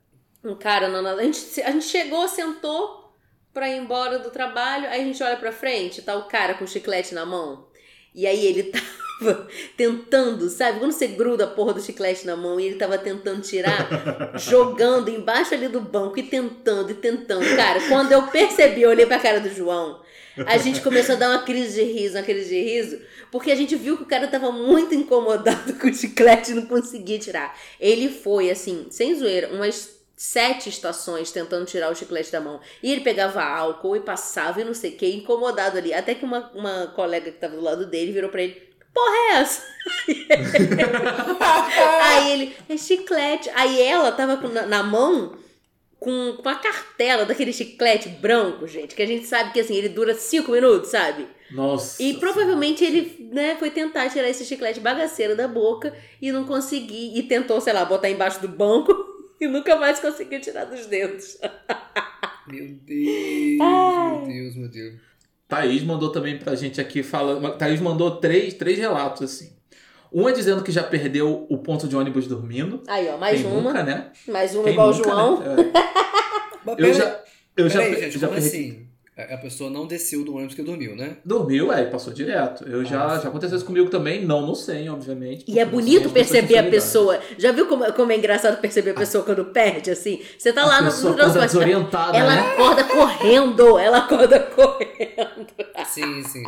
Um cara, na- a, gente, a gente chegou, sentou pra ir embora do trabalho, aí a gente olha pra frente, tá o cara com chiclete na mão. E aí ele tava tentando, sabe? Quando você gruda a porra do chiclete na mão e ele tava tentando tirar, jogando embaixo ali do banco e tentando e tentando. Cara, quando eu percebi, eu olhei pra cara do João, a gente começou a dar uma crise de riso, uma crise de riso, porque a gente viu que o cara tava muito incomodado com o chiclete e não conseguia tirar. Ele foi, assim, sem zoeira, umas sete estações tentando tirar o chiclete da mão. E ele pegava álcool e passava e não sei o que, incomodado ali. Até que uma, uma colega que tava do lado dele virou pra ele: "Que Porra, é essa? Aí ele, é chiclete. Aí ela tava com- na, na mão com, com a cartela daquele chiclete branco, gente, que a gente sabe que assim, ele dura cinco minutos, sabe? Nossa. E provavelmente ele, né, foi tentar tirar esse chiclete bagaceiro da boca e não conseguiu. E tentou, sei lá, botar embaixo do banco e nunca mais conseguiu tirar dos dedos. Meu Deus, Ai. meu Deus, meu Deus. Thaís mandou também pra gente aqui, fala, Thaís mandou três, três relatos, assim. Um é dizendo que já perdeu o ponto de ônibus dormindo. Aí, ó, mais Quem uma. nunca, né? Mais uma Quem igual o João. né? É. Eu já, eu já, Peraí, gente, já como perdi- assim? A a pessoa não desceu do ônibus que dormiu, né? Dormiu, é, e passou direto. Eu já, Nossa. já aconteceu isso comigo também, não no 100, obviamente. E é porque no 100 bonito perceber a pessoa. Já viu como, como é engraçado perceber a pessoa quando perde, assim? Você tá lá A no, pessoa no transporte. desorientada, Ela né? acorda correndo, ela acorda correndo. Sim, sim.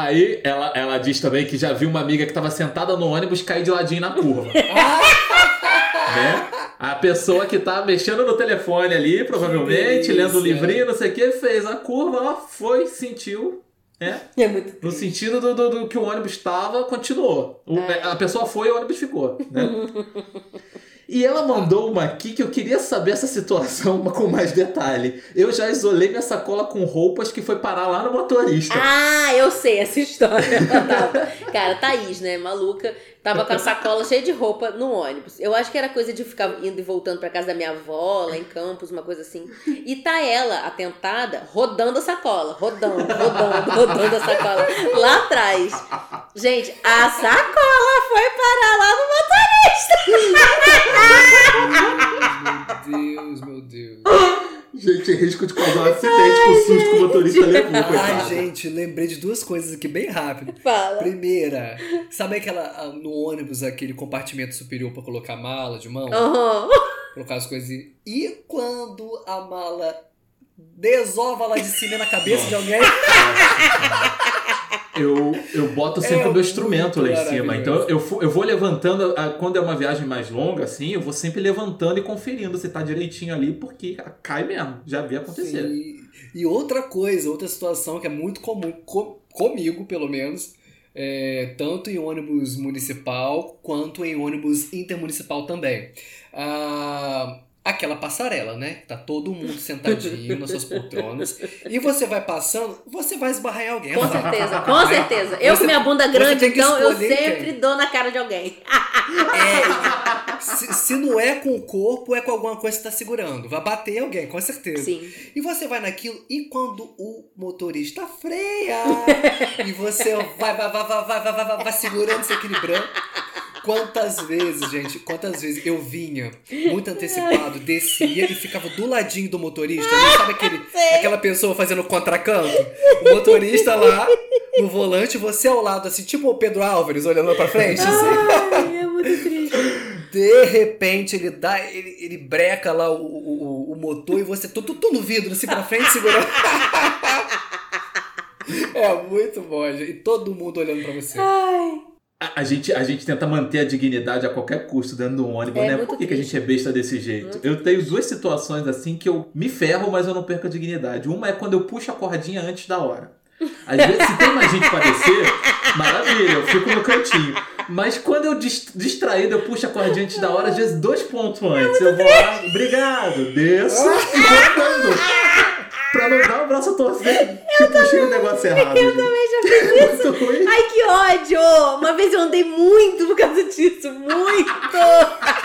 Aí ela, ela diz também que já viu uma amiga que tava sentada no ônibus cair de ladinho na curva. né? A pessoa que tá mexendo no telefone ali, provavelmente, lendo o livrinho, não sei o que, fez a curva, ó, foi, sentiu, né? É muito No sentido do, do, do que o ônibus estava, continuou. O- É. A pessoa foi e o ônibus ficou, né? E ela mandou uma aqui que eu queria saber essa situação com mais detalhe. Eu já isolei minha sacola com roupas que foi parar lá no motorista. Ah, eu sei essa história. Cara, Thaís, né, maluca, tava com a sacola cheia de roupa no ônibus. Eu acho que era coisa de ficar indo e voltando pra casa da minha avó, lá em Campos, uma coisa assim. E tá ela, atentada, rodando a sacola. Rodando, rodando, rodando a sacola. Lá atrás. Gente, a sacola foi parar lá no Meu Deus, meu Deus. Gente, risco de causar um acidente com o susto que o motorista levou, Ai, gente, lembrei de duas coisas aqui bem rápido. Fala. Primeira, sabe aquela no ônibus aquele compartimento superior pra colocar mala de mão? Aham. Colocar as coisas. em- E quando a mala desova lá de cima na cabeça de alguém? Eu, eu boto sempre É o meu instrumento lá em cima. Então eu, eu vou levantando, quando é uma viagem mais longa, assim, eu vou sempre levantando e conferindo se tá direitinho ali, porque cai mesmo. Já vi acontecer. Sim. E outra coisa, outra situação que é muito comum co- comigo, pelo menos, é, tanto em ônibus municipal quanto em ônibus intermunicipal também. Ah, aquela passarela, né? Tá todo mundo sentadinho nas suas poltronas. E você vai passando, você vai esbarrar em alguém. Com certeza, com certeza. Eu Você- com minha bunda grande, então eu sempre quem. dou na cara de alguém. É, se, se não é com o corpo, é com alguma coisa que você tá segurando. Vai bater em alguém, com certeza. Sim. E você vai naquilo, e quando o motorista freia, e você vai, vai, vai, vai, vai, vai, vai, vai, vai segurando, se equilibrando. Quantas vezes, gente, quantas vezes eu vinha muito antecipado, descia e ficava do ladinho do motorista, não sabe aquele, aquela pessoa fazendo contracanto? O motorista lá no volante, você ao lado, assim, tipo o Pedro Álvares olhando pra frente, assim. Ai, é muito triste. De repente ele dá, ele, ele breca lá o, o, o- motor e você tudo, tudo no vidro, assim pra frente, segurando. É muito bom, gente. E todo mundo olhando pra você. Ai. A, a gente, a gente tenta manter a dignidade a qualquer custo dentro do ônibus, É né? Por que, que a gente é besta desse jeito? Eu tenho duas situações assim que eu me ferro, mas eu não perco a dignidade. Uma é quando eu puxo a cordinha antes da hora. Às vezes, se tem mais gente pra descer, maravilha, eu fico no cantinho. Mas quando eu dis- distraído, eu puxo a cordinha antes da hora, às vezes dois pontos antes. eu vou lá, obrigado, desço e vou andando. Pra não dar o braço a torcer que eu puxei o negócio errado. Eu também já fiz ruim. Ai, que ódio! Uma vez eu andei muito por causa disso. Muito!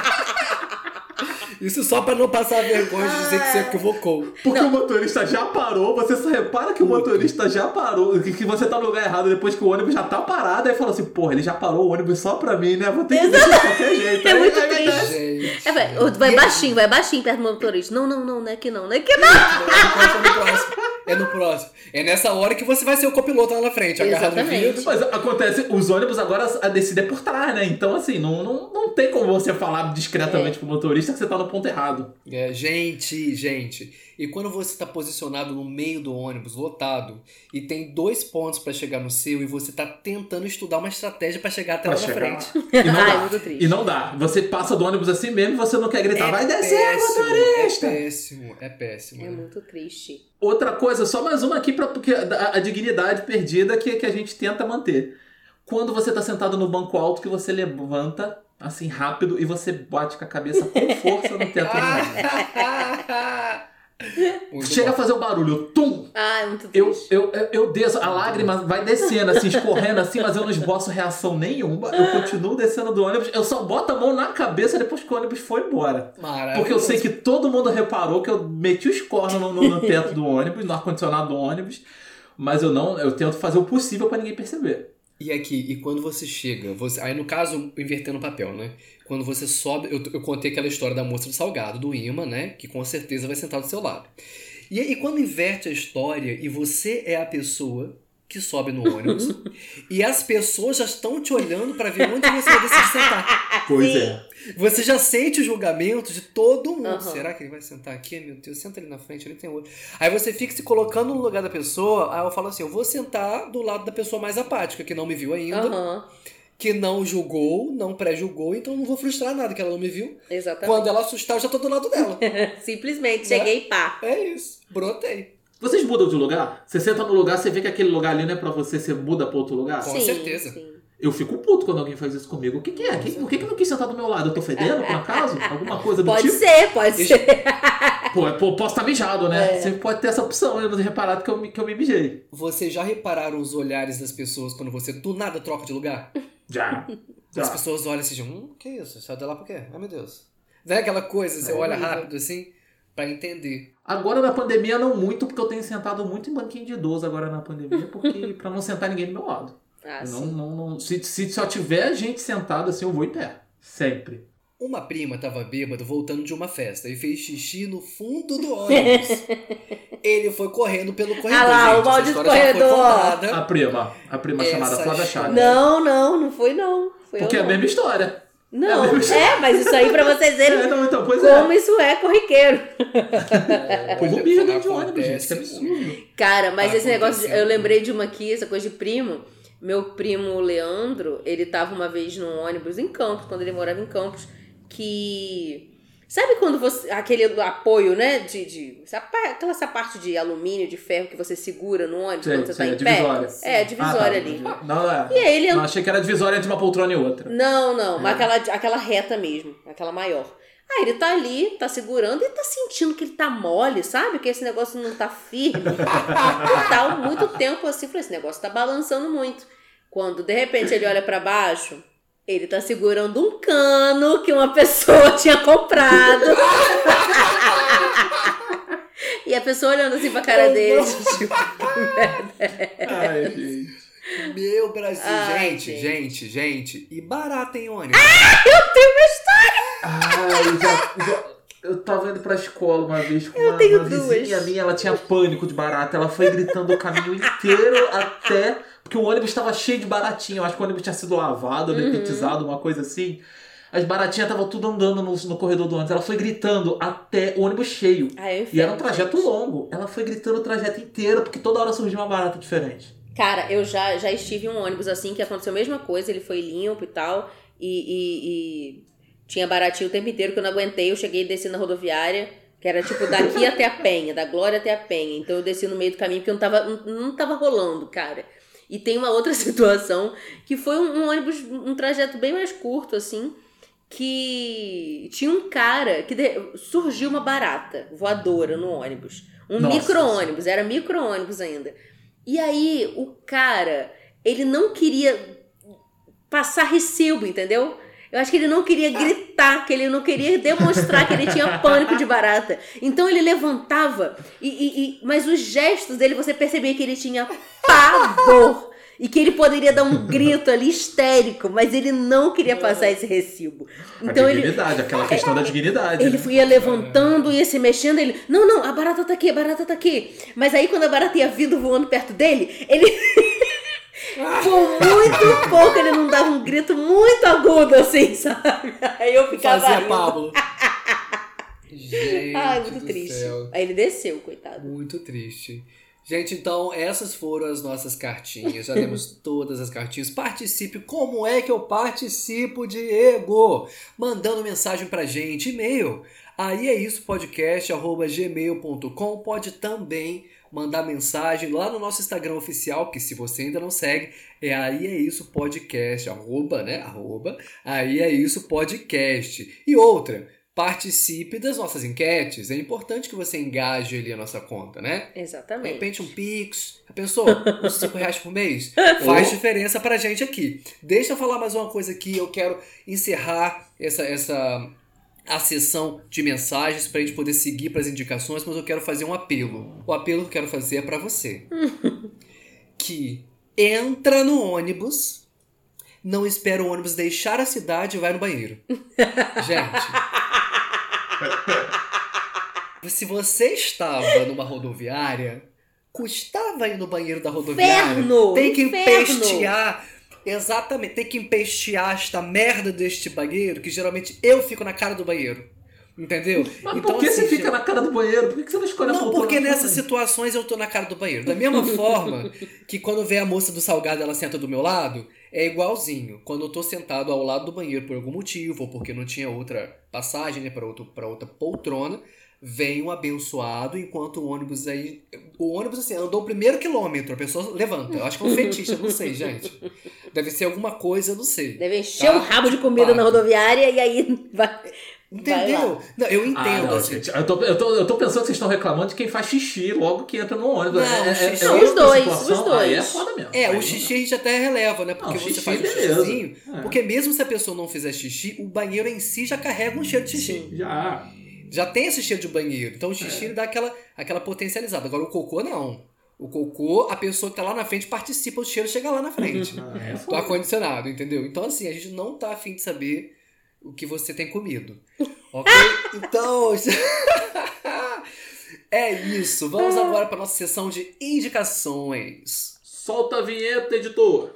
Isso só pra não passar vergonha de dizer que você equivocou. Porque o motorista já parou, você só repara que o motorista já parou, que, você tá no lugar errado depois que o ônibus já tá parado, aí fala assim, porra, ele já parou o ônibus só pra mim, né? Vou ter que descer de qualquer jeito. É Aí- muito aí vai triste. É, vai, vai baixinho, vai baixinho perto do motorista. Não, não, não, não é que não, não é que não. É no próximo. É no próximo. É nessa hora que você vai ser o copiloto lá na frente, agarrado no Exatamente. vidro. Mas acontece, os ônibus agora a descida é por trás, né? Então, assim, não, não, não tem como você falar discretamente pro motorista que você tá no ponto errado. É, gente, gente. E quando você está posicionado no meio do ônibus lotado e tem dois pontos pra chegar no seu e você tá tentando estudar uma estratégia pra chegar até Pra lá na chegar frente. E não Ai, dá. muito triste. E não dá. Você passa do ônibus assim mesmo e você não quer gritar, vai descer, péssimo, motorista! É péssimo, é péssimo. É né? muito triste. Outra coisa, só mais uma aqui para porque a, a dignidade perdida que, que a gente tenta manter. Quando você tá sentado no banco alto que você levanta assim rápido e você bate com a cabeça com força no teto do ônibus. Muito Chega a bom. fazer o barulho, tum! Ai, muito Eu, triste. eu, eu, eu desço, a lágrima vai descendo, assim, escorrendo assim, mas eu não esboço reação nenhuma. Eu continuo descendo do ônibus, eu só boto a mão na cabeça depois que o ônibus foi embora. Maravilhoso. Porque eu sei que todo mundo reparou que eu meti os cornos no, no- no teto do ônibus, no ar-condicionado do ônibus, mas eu não, eu tento fazer o possível pra ninguém perceber. E aqui, e quando você chega, você, aí no caso, invertendo o papel, né? Quando você sobe, eu, eu contei aquela história da moça do salgado, do imã, né? Que com certeza vai sentar do seu lado. E aí, quando inverte a história e você é a pessoa que sobe no ônibus e as pessoas já estão te olhando para ver onde você vai decidir sentar. Pois Sim. é. Você já sente o julgamento de todo mundo. Aham. Será que ele vai sentar aqui? Meu Deus, senta ali na frente, ali tem outro. Aí você fica se colocando no lugar da pessoa. Aí eu falo assim: eu vou sentar do lado da pessoa mais apática, que não me viu ainda, Aham, que não julgou, não pré-julgou, então não vou frustrar nada que ela não me viu. exatamente. Quando ela assustar, eu já tô do lado dela. Simplesmente, cheguei e pá. é isso. Brotei. Vocês mudam de lugar? Você senta no lugar, você vê que aquele lugar ali não é pra você, você muda pra outro lugar? Com sim, certeza. sim. Eu fico puto quando alguém faz isso comigo. O que, que é? Quem- por que, que não quis sentar do meu lado? Eu tô fedendo, por acaso? Alguma coisa do Pode tipo? ser, pode Deixa- ser. Pô, pô, posso estar mijado, né? É. Sempre pode ter essa opção. Eu não tenho reparado que eu, me- que eu me mijei. Vocês já repararam os olhares das pessoas quando você do nada troca de lugar? Já. As Já. pessoas olham assim, hum, que isso? Saiu de lá por quê? Ai meu Deus. Não é aquela coisa, você É olha horrível. rápido assim, pra entender. Agora na pandemia não muito, porque eu tenho sentado muito em banquinho de idoso agora na pandemia, porque pra não sentar ninguém do meu lado. Ah, não, não, não, se, se só tiver gente sentada assim, eu vou em pé. Sempre. Uma prima tava bêbado voltando de uma festa e fez xixi no fundo do ônibus. Ele foi correndo pelo corredor. Ah lá, o gente. Maldito corredor. A prima, a prima Essa chamada Flávia Chagas. Não, não, não foi não. Foi Porque é a mesma história. Não, É é, mas isso aí pra vocês É, verem não, então, pois é. como isso é corriqueiro. É, Povo olha, birra de ônibus, gente. Que absurdo. Cara, mas Tá esse negócio, de- eu lembrei de uma aqui, essa coisa de primo. Meu primo Leandro, ele tava uma vez num ônibus em Campos, quando ele morava em Campos, que. Sabe quando você. aquele apoio, né? De. de aquela essa parte de alumínio, de ferro que você segura no ônibus Sei, quando você sei, tá em pé? divisória. É, divisória Ah, tá. ali. Não, é. E aí ele Não, achei que era divisória entre uma poltrona e outra. Não, não, mas É. aquela, aquela reta mesmo, aquela maior. Aí ele tá ali, tá segurando e tá sentindo que ele tá mole, sabe? Que esse negócio não tá firme. e tá há muito tempo assim, falei, esse negócio tá balançando muito. Quando de repente ele olha pra baixo, ele tá segurando um cano que uma pessoa tinha comprado. e a pessoa olhando assim pra cara dele, tipo, Ai, gente. Meu Brasil, Ai, gente, gente. gente, gente. E barata em ônibus. Ai, já, já- eu tava indo pra escola uma vez com uma, tenho uma duas. vizinha minha, ela tinha pânico de barata. Ela foi gritando o caminho inteiro até. Porque o ônibus tava cheio de baratinha. Eu acho que o ônibus tinha sido lavado, Uhum. detetizado, uma coisa assim. As baratinhas estavam tudo andando no, no corredor do ônibus. Ela foi gritando até o ônibus cheio. Ah, E era um trajeto gente. longo. Ela foi gritando o trajeto inteiro, porque toda hora surgia uma barata diferente. Cara, eu já, já estive em um ônibus assim que aconteceu a mesma coisa, ele foi limpo e tal, e, e- e tinha baratinho o tempo inteiro que eu não aguentei. Eu cheguei e desci na rodoviária, que era tipo daqui até a Penha, da Glória até a Penha. Então eu desci no meio do caminho porque eu não tava, não, não tava rolando, cara. E tem uma outra situação que foi um, um ônibus, um trajeto bem mais curto, assim, que tinha um cara que de- surgiu uma barata voadora no ônibus. Um micro-ônibus, era micro-ônibus ainda. E aí, o cara, ele não queria passar recibo, entendeu? Eu acho que ele não queria gritar, que ele não queria demonstrar que ele tinha pânico de barata. Então ele levantava, e, e- e- mas os gestos dele você percebia que ele tinha pavor. E que ele poderia dar um grito ali histérico, mas ele não queria passar esse recibo. Então a ele, dignidade, aquela questão da dignidade. ele né? ia levantando, ia se mexendo, ele, não, não, a barata tá aqui, a barata tá aqui. Mas aí quando a barata ia vindo voando perto dele, ele. Por muito pouco ele não dava um grito muito agudo assim, sabe? Aí eu ficava. Fazia rindo. Pablo. Gente Ai, muito triste. céu. Aí ele desceu, coitado. Muito triste. Gente, então essas foram as nossas cartinhas. Já temos todas as cartinhas. Participe. Como é que eu participo, Diego? Mandando mensagem pra gente. E-mail. Aí é isso, podcast, arroba gmail.com. Pode também mandar mensagem lá no nosso Instagram oficial, que se você ainda não segue, é aí é isso podcast, arroba, né? Arroba, aí é isso podcast. E outra, participe das nossas enquetes. É importante que você engaje ali a nossa conta, né? De Exatamente. repente um Pix, pensou? Uns 5 reais por mês? Faz diferença pra gente aqui. Deixa eu falar mais uma coisa aqui, eu quero encerrar essa, essa a sessão de mensagens pra gente poder seguir pras indicações, mas eu quero fazer um apelo. O apelo que eu quero fazer é pra você. que entra no ônibus, não espera o ônibus deixar a cidade e vai no banheiro. Gente. Se você estava numa rodoviária, custava ir no banheiro da rodoviária. Inferno! Tem que Inferno! Exatamente, tem que empestear esta merda deste banheiro, que geralmente eu fico na cara do banheiro. Entendeu? Mas por que você assim, fica na cara do banheiro? Por que você não escolhe a Não, poltrona porque nessas situações eu tô na cara do banheiro. Da mesma forma que quando vem a moça do salgado ela senta do meu lado, é igualzinho. Quando eu tô sentado ao lado do banheiro por algum motivo, ou porque não tinha outra passagem, né, pra, outro, pra outra poltrona, vem um abençoado enquanto o ônibus aí. O ônibus, assim, andou o primeiro quilômetro, a pessoa levanta. Eu acho que é um fetiche, eu não sei, gente. Deve ser alguma coisa, eu não sei. Deve encher Tá? o rabo de comida Fato. na rodoviária e aí vai. vai Entendeu? lá. Não, eu Ah, entendo, não, assim. gente, eu, tô, eu, tô, eu tô pensando que vocês estão reclamando de quem faz xixi logo que entra no ônibus. Não, é, é, xixi- é outra os dois, situação. os dois. Aí é foda mesmo. É, Aí o xixi a gente até releva, né? Porque Não, você xixi, faz um beleza. xixizinho. É. Porque mesmo se a pessoa não fizer xixi, o banheiro em si já carrega um cheiro de xixi. dá. Já. Já tem esse cheiro de banheiro. Então o xixi É. ele dá aquela, aquela potencializada. Agora o cocô não. O cocô, a pessoa que tá lá na frente participa, o cheiro chega lá na frente. Ah, é do ar-condicionado, entendeu? Então, assim, a gente não tá afim de saber o que você tem comido. Ok? Então. é isso. Vamos agora para nossa sessão de indicações. Solta a vinheta, editor.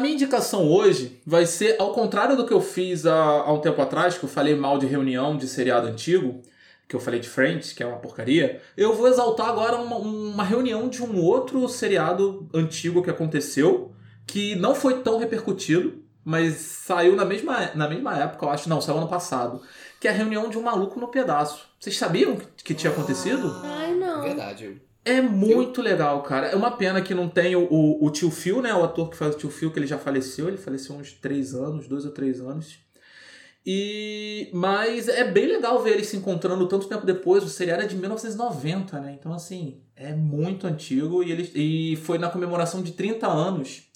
Minha indicação hoje vai ser ao contrário do que eu fiz há, há um tempo atrás, que eu falei mal de reunião de seriado antigo, que eu falei de Friends, que é uma porcaria. Eu vou exaltar agora uma, uma reunião de um outro seriado antigo que aconteceu, que não foi tão repercutido, mas saiu na mesma, na mesma época, eu acho. Não, saiu ano passado. Que é a reunião de um maluco no pedaço. Vocês sabiam que, que tinha acontecido? Ai, não. Verdade. É muito legal, cara. É uma pena que não tem o, o, o tio Phil, né? O ator que faz o tio Phil, que ele já faleceu. Ele faleceu uns três anos, dois ou três anos. E mas é bem legal ver eles se encontrando tanto tempo depois. O seriado é de 1990, né? Então assim, é muito antigo e eles e foi na comemoração de 30 anos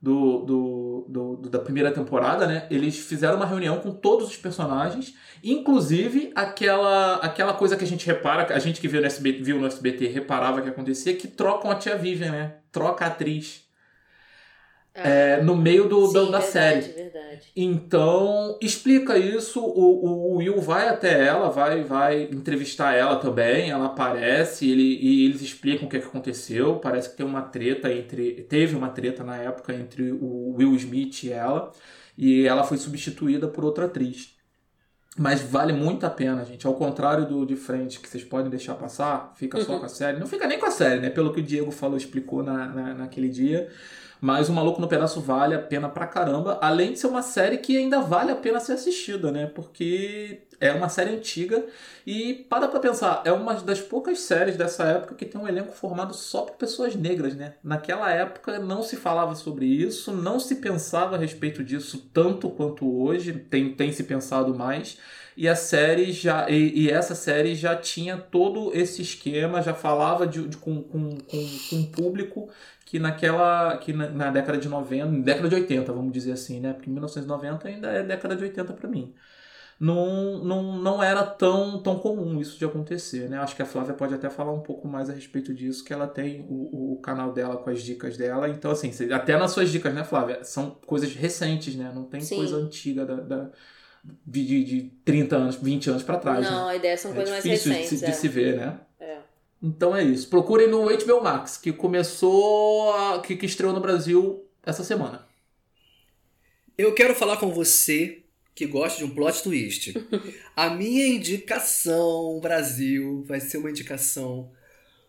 do, do, do- do- da primeira temporada, né? Eles fizeram uma reunião com todos os personagens, inclusive aquela aquela coisa que a gente repara, a gente que viu no SBT, viu no SBT reparava que acontecia, que trocam a tia Vivian, né? Troca a atriz é, no meio do, Sim, da verdade, série. verdade. Então, explica isso, o, o Will vai até ela, vai vai entrevistar ela também, ela aparece, ele, e eles explicam o que, é que aconteceu, parece que tem uma treta entre, teve uma treta na época entre o Will Smith e ela, e ela foi substituída por outra atriz. Mas vale muito a pena, gente. Ao contrário do de frente, que vocês podem deixar passar, fica só com a série. Não fica nem com a série, né? Pelo que o Diego falou, explicou na, na, naquele dia. Mas o Maluco no Pedaço vale a pena pra caramba, além de ser uma série que ainda vale a pena ser assistida, né? Porque é uma série antiga e para pra pensar, é uma das poucas séries dessa época que tem um elenco formado só por pessoas negras, né? Naquela época não se falava sobre isso, não se pensava a respeito disso tanto quanto hoje, tem, tem se pensado mais. E a série já. E, e essa série já tinha todo esse esquema, já falava de, de- com, com, com, com um público que naquela. que na, na década de 90, década de 80, vamos dizer assim, né? Porque 1990 ainda é década de 80 para mim. Não, não, não era tão, tão comum isso de acontecer, né? Acho que a Flávia pode até falar um pouco mais a respeito disso, que ela tem o, o canal dela com as dicas dela. Então, assim, até nas suas dicas, né, Flávia? São coisas recentes, né? Não tem Sim. coisa antiga da, da- de, de, de 30 anos, 20 anos para trás. Não, né? a ideia são É coisas mais difícil de, recentes. se- de é. se ver, né? É. Então é isso. Procurem no HBO Max, que começou. A, que, que estreou no Brasil essa semana. Eu quero falar com você que gosta de um plot twist. A minha indicação, Brasil, vai ser uma indicação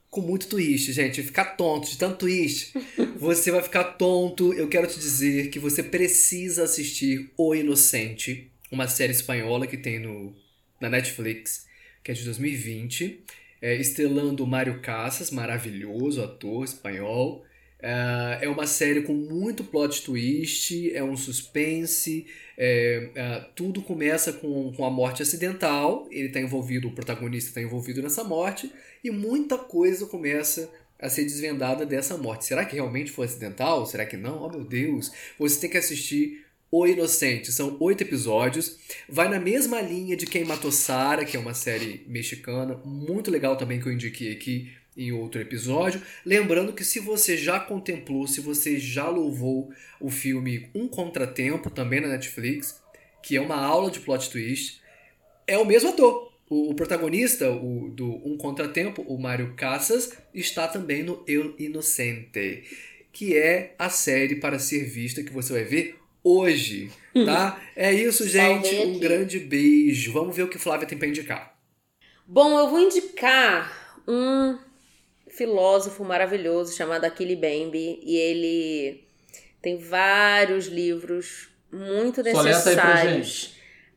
com muito twist, gente. Ficar tonto de tanto twist. Você vai ficar tonto. Eu quero te dizer que você precisa assistir O Inocente, uma série espanhola que tem no, na Netflix, que é de 2020. É, estrelando Mário Casas, maravilhoso ator espanhol. É, é uma série com muito plot twist, é um suspense. é, é, tudo começa com, com a morte acidental. Ele está envolvido, o protagonista está envolvido nessa morte, e muita coisa começa a ser desvendada dessa morte. Será que realmente foi acidental? Será que não? Oh meu Deus! Você tem que assistir O Inocente. São oito episódios. Vai na mesma linha de Quem Matou Sarah, que é uma série mexicana, muito legal também que eu indiquei aqui em outro episódio. Lembrando que se você já contemplou, se você já louvou o filme Um Contratempo, também na Netflix, que é uma aula de plot twist, é o mesmo ator. O, protagonista o, do Um Contratempo, o Mário Casas, está também no Eu Inocente, que é a série para ser vista que você vai ver hoje, tá? é isso, gente. Um aqui. grande beijo. Vamos ver o que Flávia tem para indicar. Bom, eu vou indicar um filósofo maravilhoso chamado Achille Mbembe e ele tem vários livros muito necessários.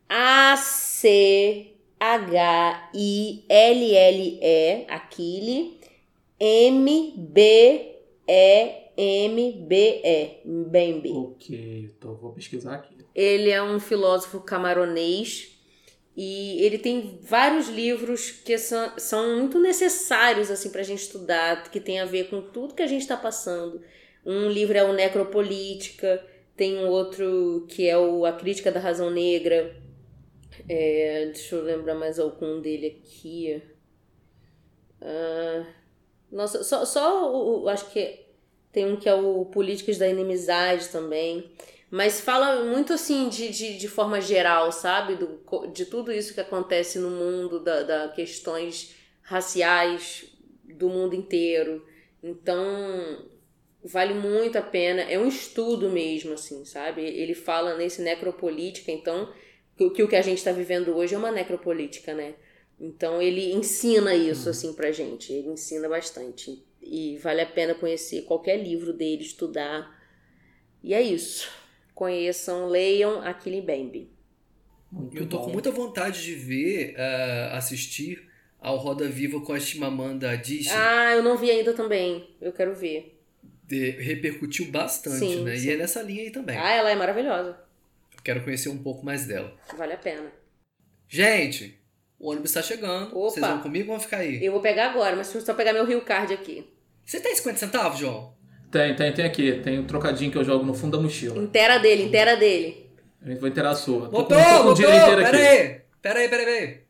A C H I L L E Achille M B E M B E Mbembe. Ok, então vou pesquisar aqui. Ele é um filósofo camaronês e ele tem vários livros que são, são muito necessários assim para a gente estudar, que tem a ver com tudo que a gente está passando. Um livro é o Necropolítica, tem um outro que é o A Crítica da Razão Negra. É, deixa eu lembrar mais algum dele aqui. Ah, nossa, só, só o, o- acho que tem um que é o Políticas da Inimizade também. Mas fala muito assim de, de, de forma geral, sabe? Do, de tudo isso que acontece no mundo, da, da questões raciais do mundo inteiro. Então, vale muito a pena. É um estudo mesmo, assim, sabe? Ele fala nesse necropolítica, então, que, o- que o que a gente está vivendo hoje é uma necropolítica, né? Então, ele ensina isso, assim, pra gente. Ele ensina bastante. E vale a pena conhecer qualquer livro dele, estudar. E é isso. Conheçam, leiam Aquile Bembe. Muito Eu tô bom. com muita vontade de ver, ah, assistir ao Roda Viva com a Chimamanda Adichie. Ah, eu não vi ainda também. Eu quero ver. De- repercutiu bastante, Sim, né? sim. E é nessa linha aí também. Ah, ela é maravilhosa. Quero conhecer um pouco mais dela. Vale a pena. Gente, o ônibus está chegando. Opa. Vocês vão comigo ou vão ficar aí? Eu vou pegar agora, mas eu só pegar meu Rio Card aqui. Você tem 50 centavos, João? Tem, tem, tem aqui. Tem um trocadinho que eu jogo no fundo da mochila. Inteira dele, inteira dele. A gente vai inteirar a sua. Aqui. aí! Pera aí, pera aí, pera aí.